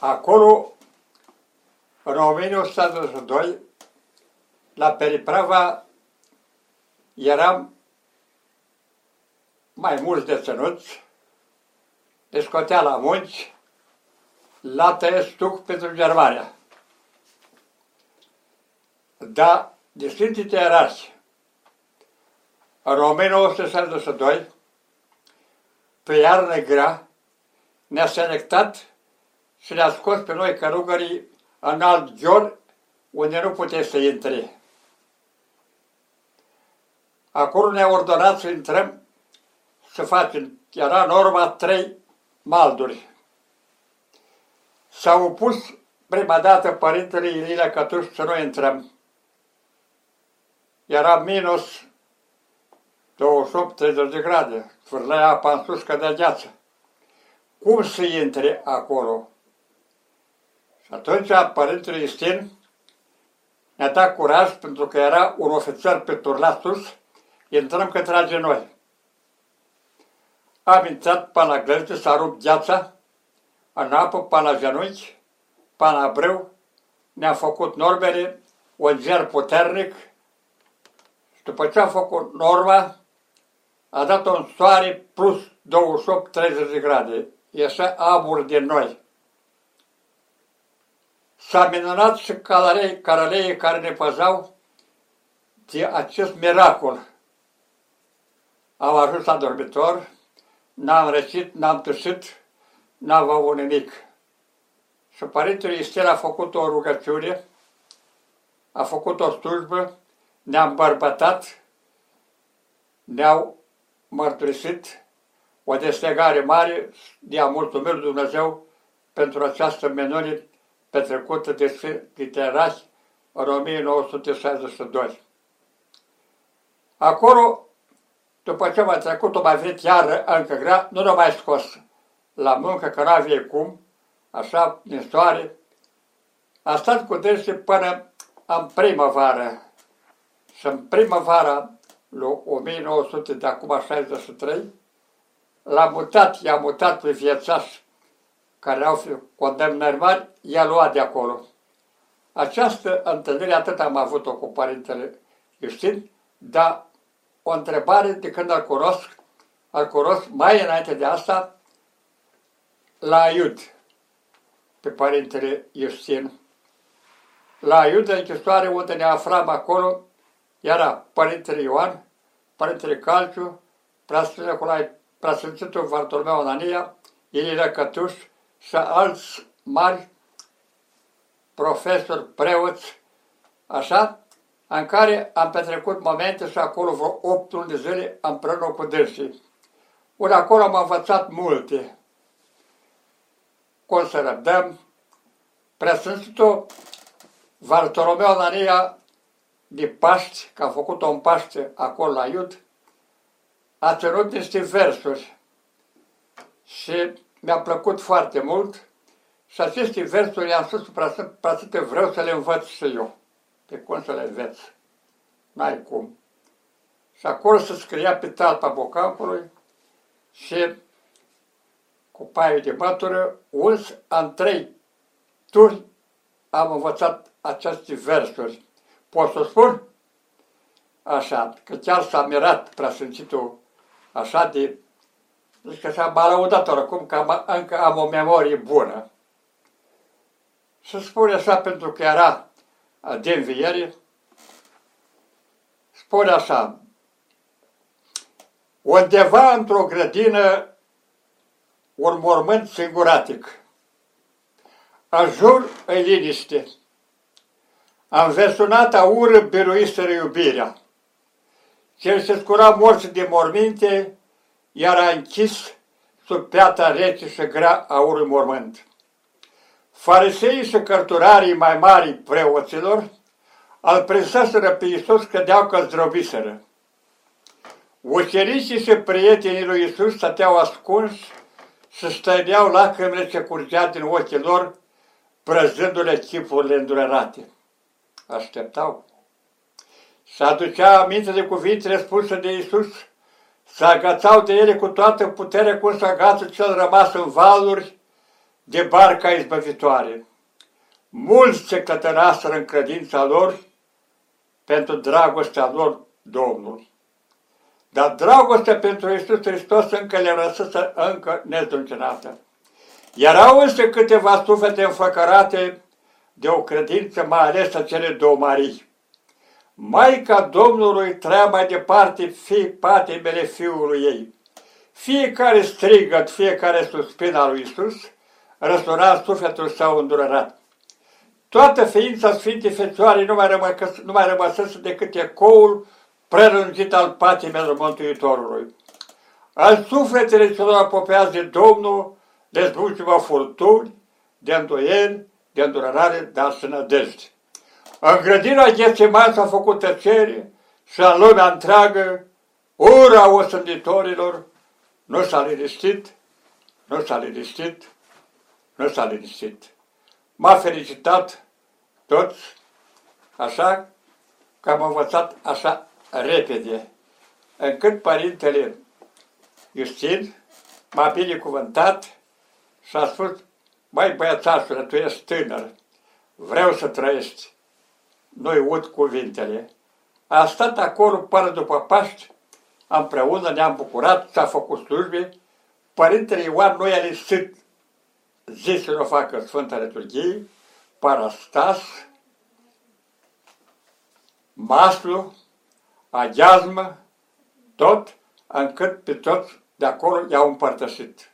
Acolo, în 1922, la periprava, eram mai mulți deținuți, le scotea la munci, la stuc pentru Germania. Dar de Sfinții Erași, în 1962, pe iarnă grea, ne-a selectat și ne-a scos pe noi călugării în alt gior, unde nu puteți să intre. Acolo ne-a ordonat să intrăm, să facem, era norma trei malduri. S-au opus prima dată părintele Ilie Cătuș să nu intrăm. Era minus 28-30 de grade, zvârlea apa în sus, cădea gheață. Cum să intre acolo? Și atunci Părintele Istin ne-a dat curaj pentru că era un ofițer pe turlat sus, intrăm că trage noi. Am intrat până la glezde, s-a rupt gheața, în apă, până la genunchi, până la brâu, ne-a făcut normele, un ger puternic, și după ce a făcut norma, a dat un soare plus 28-30 de grade. Ieșea abur din noi. S-a minunat și calarei, caraleii care ne păzau de acest miracol. Am ajuns la dormitor, n-am răcit, n-am tâșit, n-am avut nimic. Și Părintele Istel a făcut o rugăciune, a făcut o slujbă, ne-am bărbătat, ne-au mărturisit o deslegare mare de a mulțumit Dumnezeu pentru această menune petrecută de Sfântii în 1962. Acolo, după ce m-a trecut, o mai venit iară încă grea, nu l-a mai scos la muncă, că n-avea cum, așa, din soare. A stat cu dânsi până în primăvară. Și în primăvara lui 1900 de acum 63, l-a mutat, i-a mutat pe viețași care au condemnări mari, i-a luat de acolo. Această întâlnire atât am avut-o cu Părintele Justin, dar o întrebare de când îl cunosc, îl cunosc mai înainte de asta, la Iud, pe Părintele Justin. La Iud, în închisoare unde ne aflam acolo, era Părintele Ioan, Părintele Calciu, Preasfințitul Nicolae, Preasfințitul Vartolomeu Anania, Ilie Cătuș și alți mari profesori, preoți, așa, în care am petrecut momente și acolo vreo 8 luni de zile împreună cu dânsii. Ori acolo am învățat multe. Cum să răbdăm. Preasfințitul Vartolomeu Anania de Paști, că a făcut-o în Paște acolo la Iud, a ținut niște versuri și mi-a plăcut foarte mult și aceste versuri i-am spus practic că vreau să le învăț și eu. Pe cum să le învăț? N-ai cum. Și acolo se scria pe talpa bocampului și cu paie de mătură, uns în trei turi am învățat aceste versuri. Pot să spun? Așa, că chiar s-a mirat preasfințitul așa de... Zic că s-a balaudat oricum că am, încă am o memorie bună. Și spune așa pentru că era de înviere, spune așa, undeva într-o grădină un mormânt singuratic, în jur în liniște, am versunat aură biruiseră iubirea. Cel se scura morți de morminte, iar a închis sub piata rece și grea aurul mormânt. Fariseii și cărturarii mai mari preoților al presaseră pe Iisus cădeau că zdrobiseră. Ucenicii și prietenii lui Iisus stăteau ascunși și stădeau lacrimile ce curgea din ochii lor, prăzându-le chipurile îndurerate așteptau. Și aducea aminte de cuvintele spuse de Iisus, să agățau de ele cu toată puterea cum să agață cel rămas în valuri, de barca izbăvitoare. Mulți se cătăraseră în credința lor pentru dragostea lor Domnul. Dar dragostea pentru Iisus Hristos încă le răsăsă încă nezdruncinată. Erau însă câteva suflete înfăcărate de o credință, mai ales a cele două Marii. Maica Domnului trăia mai departe fii patimele fiului ei. Fiecare strigăt, fiecare suspin al lui Isus, răsuna sufletul său îndurerat. Toată ființa Sfintei Fecioare nu mai, rămă, nu mai rămăsese decât ecoul prelungit al patimelor Mântuitorului. Al sufletele celor apropiați de Domnul dezbucimă furtuni, de îndoieli, de îndurare, dar și nădejde. În grădina Ghețeman s-a făcut tăcere și în lumea întreagă ura osânditorilor nu s-a liniștit, nu s-a liniștit, nu s-a liniștit. M-a felicitat toți, așa că am învățat așa repede, încât părintele Justin m-a binecuvântat și a spus, mai băiățașule, tu ești tânăr, vreau să trăiești. Noi ud cuvintele. A stat acolo până după Paști, împreună ne-am bucurat, s-a făcut slujbe. Părintele Ioan nu i-a lăsat zi să nu facă Sfânta Liturghie, parastas, maslu, aghiazmă, tot, încât pe toți de acolo i-au împărtășit.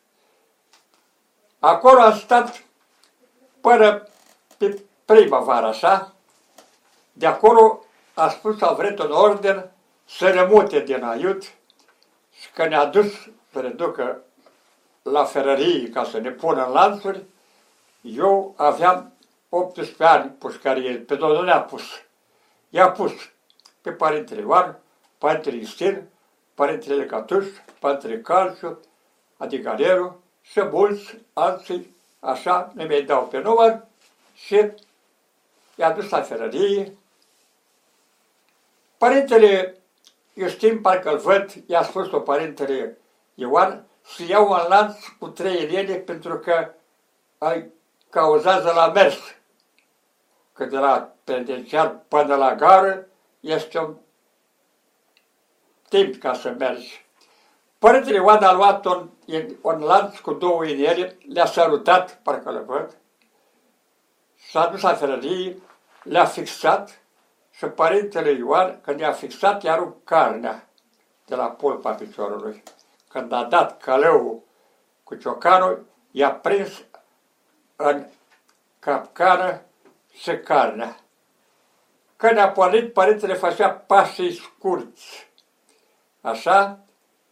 Acolo a stat până pe primăvară, așa, de acolo a spus a vrut un orden să rămute din Aiut și că ne-a dus să ne ducă la ferărie ca să ne pună în lanțuri, eu aveam 18 ani pușcărie, pe Domnul ne-a pus. I-a pus pe Părintele Ioan, Părintele Istin, Părintele Catuș, Părintele Calciu, adică Aleru, și mulți alții, așa, ne mai dau pe număr și i-a dus la ferărie. Părintele eu știm, parcă-l văd, i-a spus-o părintele Ioan, să iau un lanț cu trei elene pentru că îi cauzează la mers. Că de la penitenciar până la gară este un timp ca să mergi. Părintele Ioan a luat un, un lanț cu două inele, le-a salutat, parcă le văd, s-a dus la ferărie, le-a fixat și Părintele Ioan, când i-a fixat, i-a rupt carnea de la pulpa piciorului. Când a dat călăul cu ciocanul, i-a prins în capcană și carnea. Când a pornit, părintele făcea pașii scurți. Așa,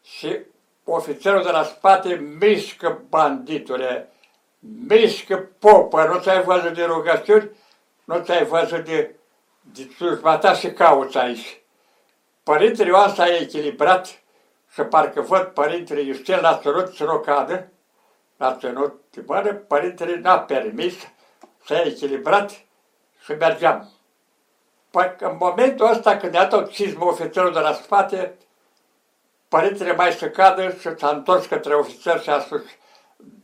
și ofițerul de la spate mișcă banditule, mișcă popă, nu ți-ai văzut de rugăciuni, nu ți-ai văzut de de slujba ta și cauți aici. Părintele Ioan s-a echilibrat și parcă văd Părintele Iustin l-a ținut să rocadă, l-a ținut de mână, Părintele n-a permis, s-a echilibrat și mergeam. Păi în momentul ăsta când i-a tot cismă ofițerul de la spate, Părintele mai să cadă și s-a întors către ofițer și a spus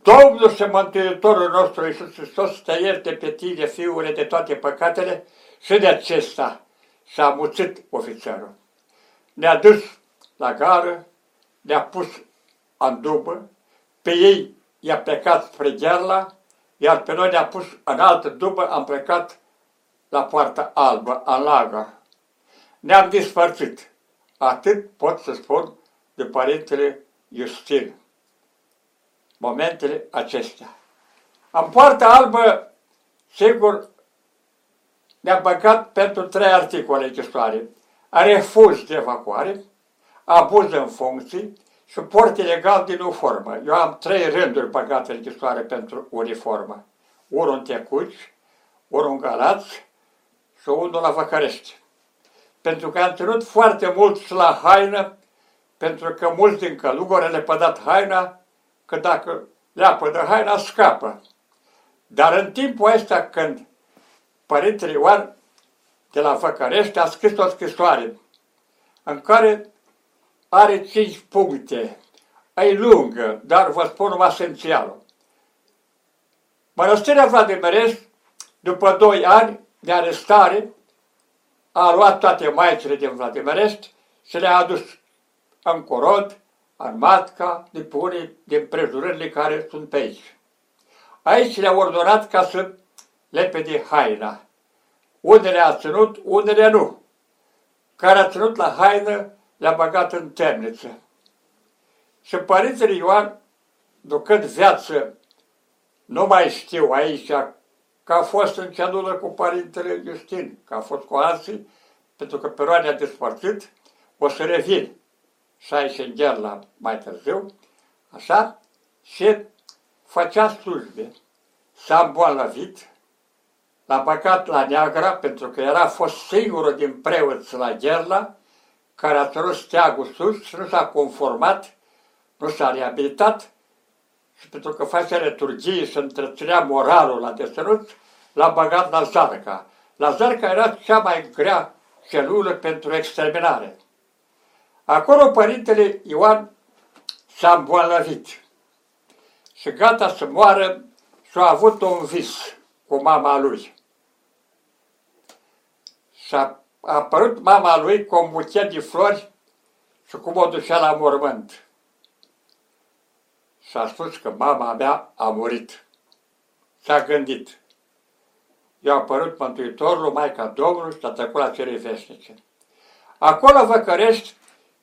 Domnul și Mântuitorul nostru Iisus Hristos te ierte pe tine, fiule, de toate păcatele și de acesta s-a muțit ofițerul. Ne-a dus la gară, ne-a pus în dubă, pe ei i-a plecat spre Gherla, iar pe noi ne-a pus în altă dubă, am plecat la Poarta Albă, în lagăr. Ne-am dispărțit. Atât pot să spun de Părintele Justin. Momentele acestea. În Poarta Albă, sigur, ne-a băgat pentru trei articole închisoare. Refuz de evacuare, abuz în funcții și port ilegal din uniformă. Eu am trei rânduri băgate în închisoare pentru uniformă. Unul în Tecuci, unul în Galați și unul la Văcărești. Pentru că am ținut foarte mult și la haină, pentru că mulți din călugore le pădat haina, că dacă le-a pădă haina, scapă. Dar în timpul ăsta când Părintele Ioan de la Făcărești a scris o scrisoare în care are cinci puncte. E lungă, dar vă spun numai esențialul. Mănăstirea Vladimirescu, după doi ani de arestare, a luat toate maicile din Vladimirescu și le-a adus în Corod, în Matca, din Pune, din prejurările care sunt pe aici. Aici le-a ordonat ca să lepede haina. Unele a ținut, unele nu. Care a ținut la haină, le-a băgat în temniță. Și părintele Ioan, ducând viață, nu mai știu aici că a fost în cedulă cu părintele Justin, că a fost cu alții, pentru că perioada a despărțit, o să revin și aici în Gherla mai târziu, așa, și făcea slujbe. S-a îmbolnăvit, l-a băgat la Neagra, pentru că era fost singurul din preoți la Gherla, care a țărut steagul sus și nu s-a conformat, nu s-a reabilitat și pentru că face liturgie și întreținea moralul la deserut, l-a băgat la Zarca. La Zarca era cea mai grea celulă pentru exterminare. Acolo părintele Ioan s-a îmbolnăvit și gata să moară și a avut un vis cu mama lui. Și a, a apărut mama lui cu un buchet de flori și cum o ducea la mormânt. Și a spus că mama mea a murit. S-a gândit. I-a apărut Mântuitorul, Maica Domnului și a trecut la cele veșnice. Acolo Văcărești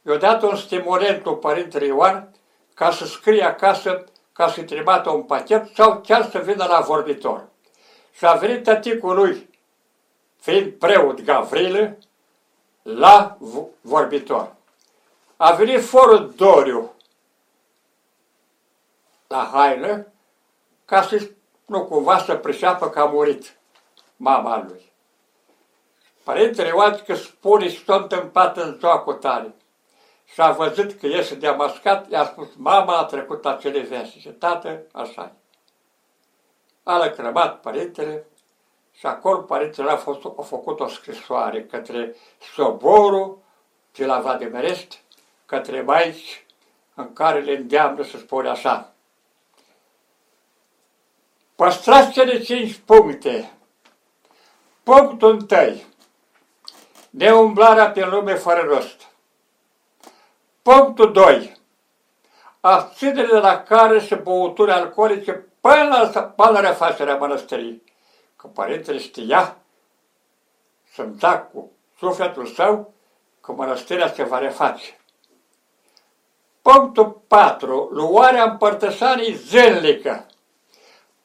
i-a dat un stimulent Părintele Ioan ca să scrie acasă, ca să-i trimată un pachet sau chiar să vină la vorbitor. Și a venit tăticul lui, fiind preot Gavrilă, la vorbitor. A venit forul Doriu la haină ca să nu cumva să priceapă că a murit mama lui. Părintele Ioan că spune și tot întâmplat în zoacul tare și a văzut că iese de mascat, i-a spus, mama a trecut acele verse și tată, așa -i. A lăcrămat părintele și acolo părintele a, fost, a făcut o scrisoare către soborul de la Vladimirești, către maici, în care le îndeamnă să spune așa. Păstrați cele cinci puncte. Punctul întâi. Neumblarea pe lume fără rost. Punctul 2. Abținere de la care și băuturi alcoolice până la, până la refacerea mănăstirii. Că părintele știa să cu sufletul său că mănăstirea se va reface. Punctul 4. Luarea împărtășanii zilnică.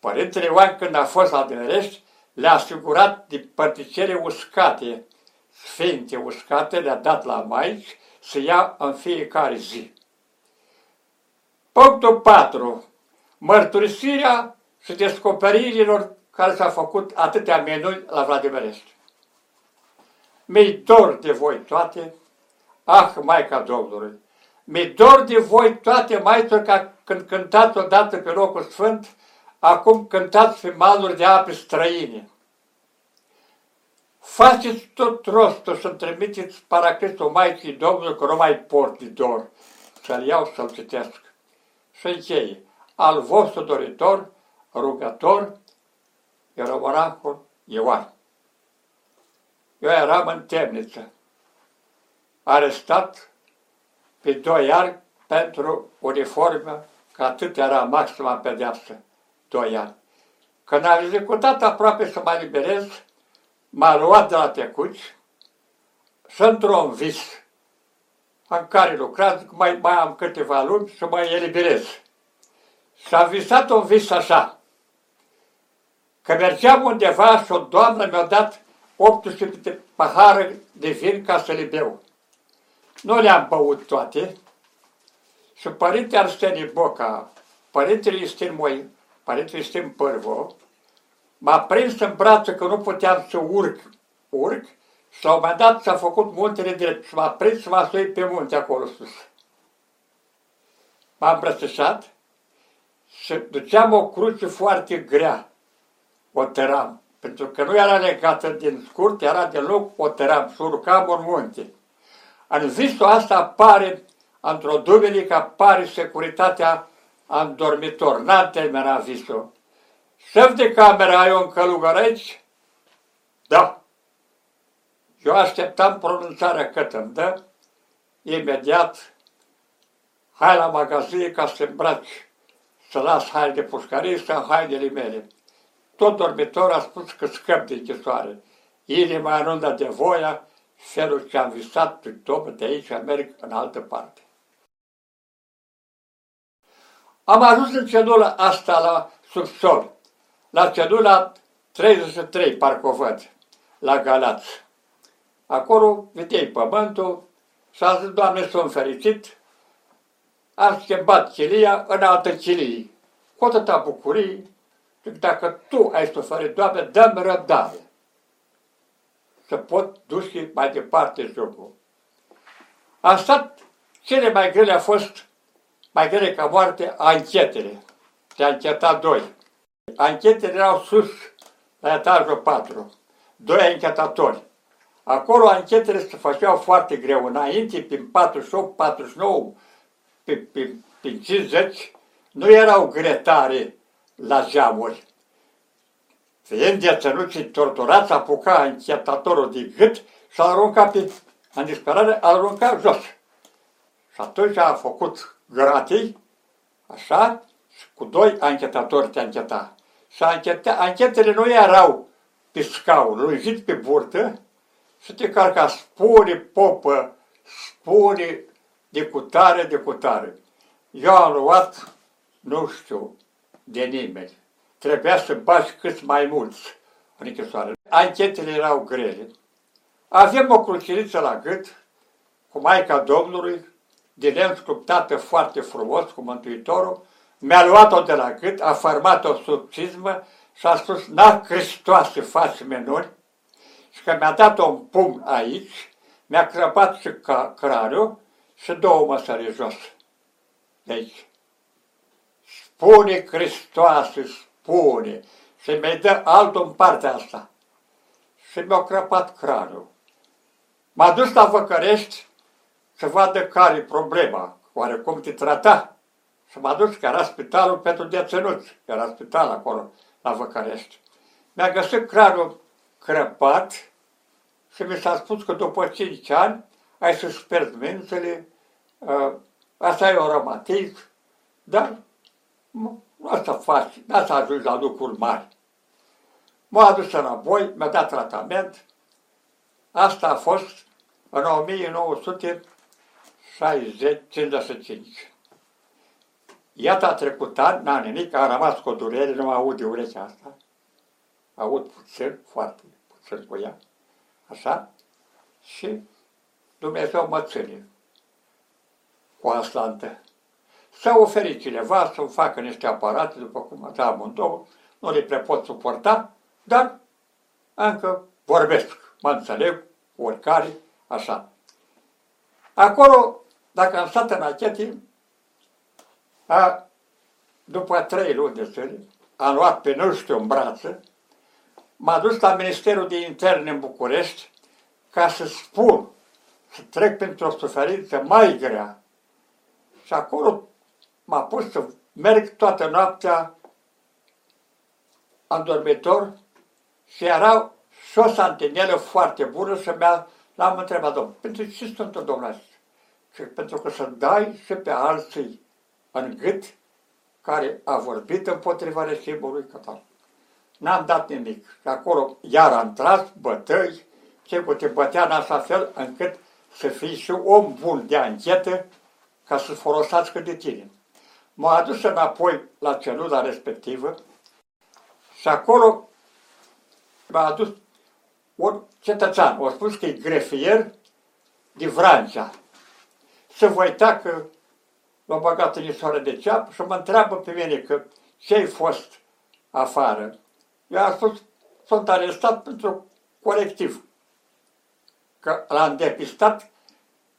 Părintele Ioan, când a fost la Dinerești, le-a asigurat de părticere uscate, sfinte uscate, le-a dat la maici să ia în fiecare zi. Punctul 4. Mărturisirea și descoperirilor care s-a făcut atâtea minuni la Vladimirești. Mi-i dor de voi toate, ah, Maica Domnului, mi-i dor de voi toate, Maică, ca când cântați odată pe locul sfânt, acum cântați pe maluri de ape străine. Faceți tot rostul să-mi trimiteți paraclisul Maicii Domnului că nu mai port de dor, să-l iau să-l citesc. Și încheie, al vostru doritor, rugător, Ieromonahul Ioan. Eu eram în temniță, arestat pe doi ani pentru uniformă, că atât era maxima pedeapsă, doi ani. Când am executat aproape să mă liberez, m-a luat de la tecuci și într-un vis în care lucrați, mai, mai am câteva luni să mă eliberez. Și am visat un vis așa, că mergeam undeva și o doamnă mi-a dat 18 pahare de vin ca să le beau. Nu le-am băut toate și părinte Arsenie Boca, părintele Istin Moi, părintele Istin Părvo, m-a prins în brață că nu puteam să urc, urc și la un moment dat s-a făcut muntele drept și m-a prins și m-a suit pe munte acolo sus. M-a îmbrățișat și duceam o cruce foarte grea, o tăram, pentru că nu era legată din scurt, era de loc o tăram și urcam în munte. În visul asta apare, într-o duminică apare securitatea în dormitor, n-am terminat visul Șef de cameră ai un călugăreț? Da. Eu așteptam pronunțarea cât îmi dă, imediat, hai la magazie ca să îmbraci, să las haine de pușcărie sau hainele mele. Tot dormitor a spus că scăp de închisoare. Inima anundă de voia, felul ce am visat prin tobă de aici, merg în altă parte. Am ajuns în celula asta la subsol, la celula 33, parcă o văd, la Galați. Acolo vedeai pământul și a zis, Doamne, sunt fericit, am schimbat chilia în altă chilie. Cu atâta bucurie, dacă Tu ai suferit, Doamne, dă-mi răbdare să pot duce mai departe jocul. A stat, cele mai grele a fost, mai grele ca moarte, anchetele. De ancheta doi. Anchetele erau sus, la etajul 4. Doi anchetatori. Acolo anchetele se făceau foarte greu. Înainte, prin 48, 49, prin, prin, prin 50, nu erau gretare la geamuri. Fiind deținuți torturați, apuca închetatorul de gât și a aruncat pe, în disperare, a aruncat jos. Și atunci a făcut gratii, așa, și cu doi anchetatori te ancheta. Și ancheta, anchetele nu erau pe scaun, lungit pe burtă, și te carca spune popă, spune de cutare, de cutare. Eu am luat, nu știu, de nimeni trebuia să bași cât mai mulți în închisoare. Anchetele erau grele. Avem o cruceriță la gât cu Maica Domnului, de lemn sculptată foarte frumos cu Mântuitorul, mi-a luat-o de la gât, a format-o sub cizmă și a spus, na Hristoase faci menori, și că mi-a dat un pumn aici, mi-a crăpat și ca craniu și două măsări jos. Deci, spune Hristoase, spune și mi dă altul în partea asta. Și mi-a crăpat craniul. M-a dus la Văcărești să vadă care e problema, oarecum te trata. Și m-a dus că era spitalul pentru deținuți, era spital acolo, la Văcărești. Mi-a găsit craniul crăpat și mi s-a spus că după 5 ani ai să sperzi mințele, uh, asta e o romatism, dar Asta faci, asta ajungi la lucruri mari. M-a adus înapoi, mi-a dat tratament. Asta a fost în 1955. Iată a trecut an, n-a nimic, a rămas cu o durere, nu aud de urechea asta. Aud puțin, foarte puțin cu ea, așa, și Dumnezeu mă ține cu aslantă. S-a oferit cineva să facă niște aparate, după cum ați amândouă, nu le prea pot suporta, dar încă vorbesc, mă înțeleg, oricare, așa. Acolo, dacă am stat în achete, a, după trei luni de zile, am luat pe nu știu în brață, m-a dus la Ministerul de Interne în București ca să spun, să trec pentru o suferință mai grea. Și acolo m-a pus să merg toată noaptea în dormitor și era și o santinelă foarte bună și mi-a, l-am întrebat, domnul, pentru ce sunt domnul Și pentru că să dai și pe alții în gât care a vorbit împotriva regimului catar. N-am dat nimic. Și acolo iar am tras bătăi, ce cu te bătea în așa fel încât să fii și om bun de anchetă ca să folosească de tine m-a adus înapoi la celula respectivă și acolo m-a adus un cetățean, a spus că e grefier de Vrancea. Se voi uita că l-a băgat în isoară de ceapă și mă întreabă pe mine că ce-ai fost afară. Eu am spus, sunt arestat pentru colectiv. Că l-am depistat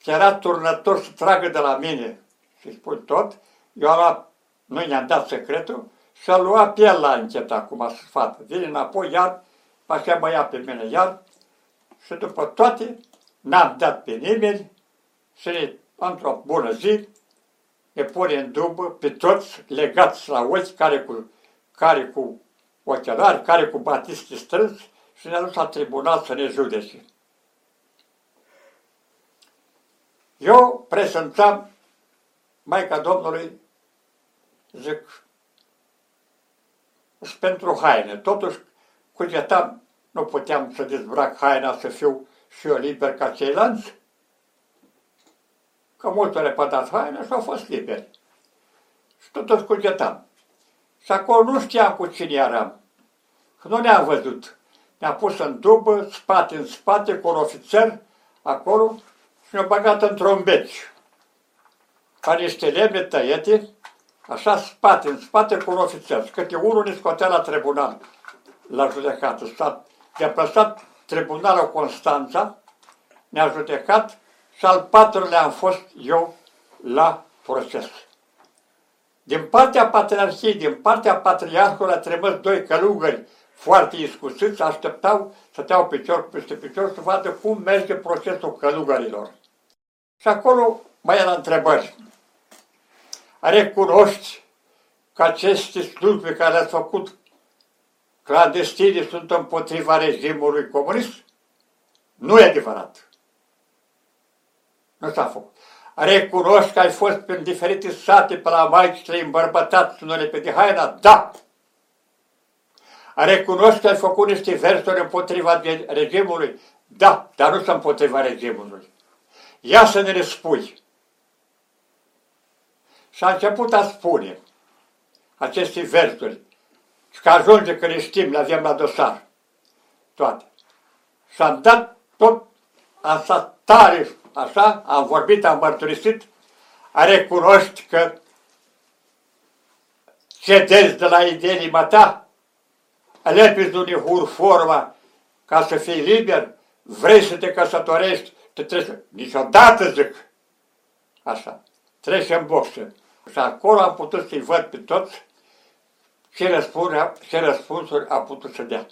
că era turnător să tragă de la mine și spun tot, eu am luat, noi ne-am dat secretul și a luat pe el la încet acum sfat. Vine înapoi iar, așa mă ia pe mine iar și după toate n-am dat pe nimeni și într-o bună zi ne pune în dubă pe toți legați la ochi care cu, care cu ochelari, care cu batisti strâns și ne-a dus la tribunal să ne judece. Eu prezentam Maica Domnului, zic, pentru haine. Totuși, cugetam, nu puteam să dezbrac haina, să fiu și eu liber ca ceilalți, că mulți le pădat haina și au fost liberi. Și totuși cugetam. Și acolo nu știam cu cine eram. Că nu ne-am văzut. Ne-a pus în dubă, spate în spate, cu un ofițer, acolo, și ne-a băgat într-un beci. Ca niște lemne tăiete, așa spate în spate cu un ofițer. Câte unul ne scotea la tribunal, la judecată. S-a deplasat tribunalul Constanța, ne-a judecat și al patrulea am fost eu la proces. Din partea patriarhiei, din partea patriarhului a trimis doi călugări foarte iscusiți, așteptau să teau picior peste picior să vadă cum merge procesul călugărilor. Și acolo mai era întrebări. Recunoști că aceste slujbe pe care le-ați făcut clandestine sunt împotriva regimului comunist? Nu e adevărat. Nu s-a făcut. Recunoști că ai fost pe diferite sate pe la maici, le-ai îmbărbătat sunele pe de haina? Da! Recunoști că ai făcut niște versuri împotriva regimului? Da, dar nu sunt împotriva regimului. Ia să ne le spui. Și a început a spune aceste versuri. Și că ajunge că le știm, le avem la dosar. Toate. Și am dat tot, am stat tare, așa, am vorbit, am mărturisit, a recunoști că cedezi de la inima ta, alepi unui forma ca să fii liber, vrei să te căsătorești, te trebuie Niciodată zic, așa, treci în boxă. Și acolo am putut să-i văd pe toți ce răspunsuri, ce răspunsuri a putut să dea.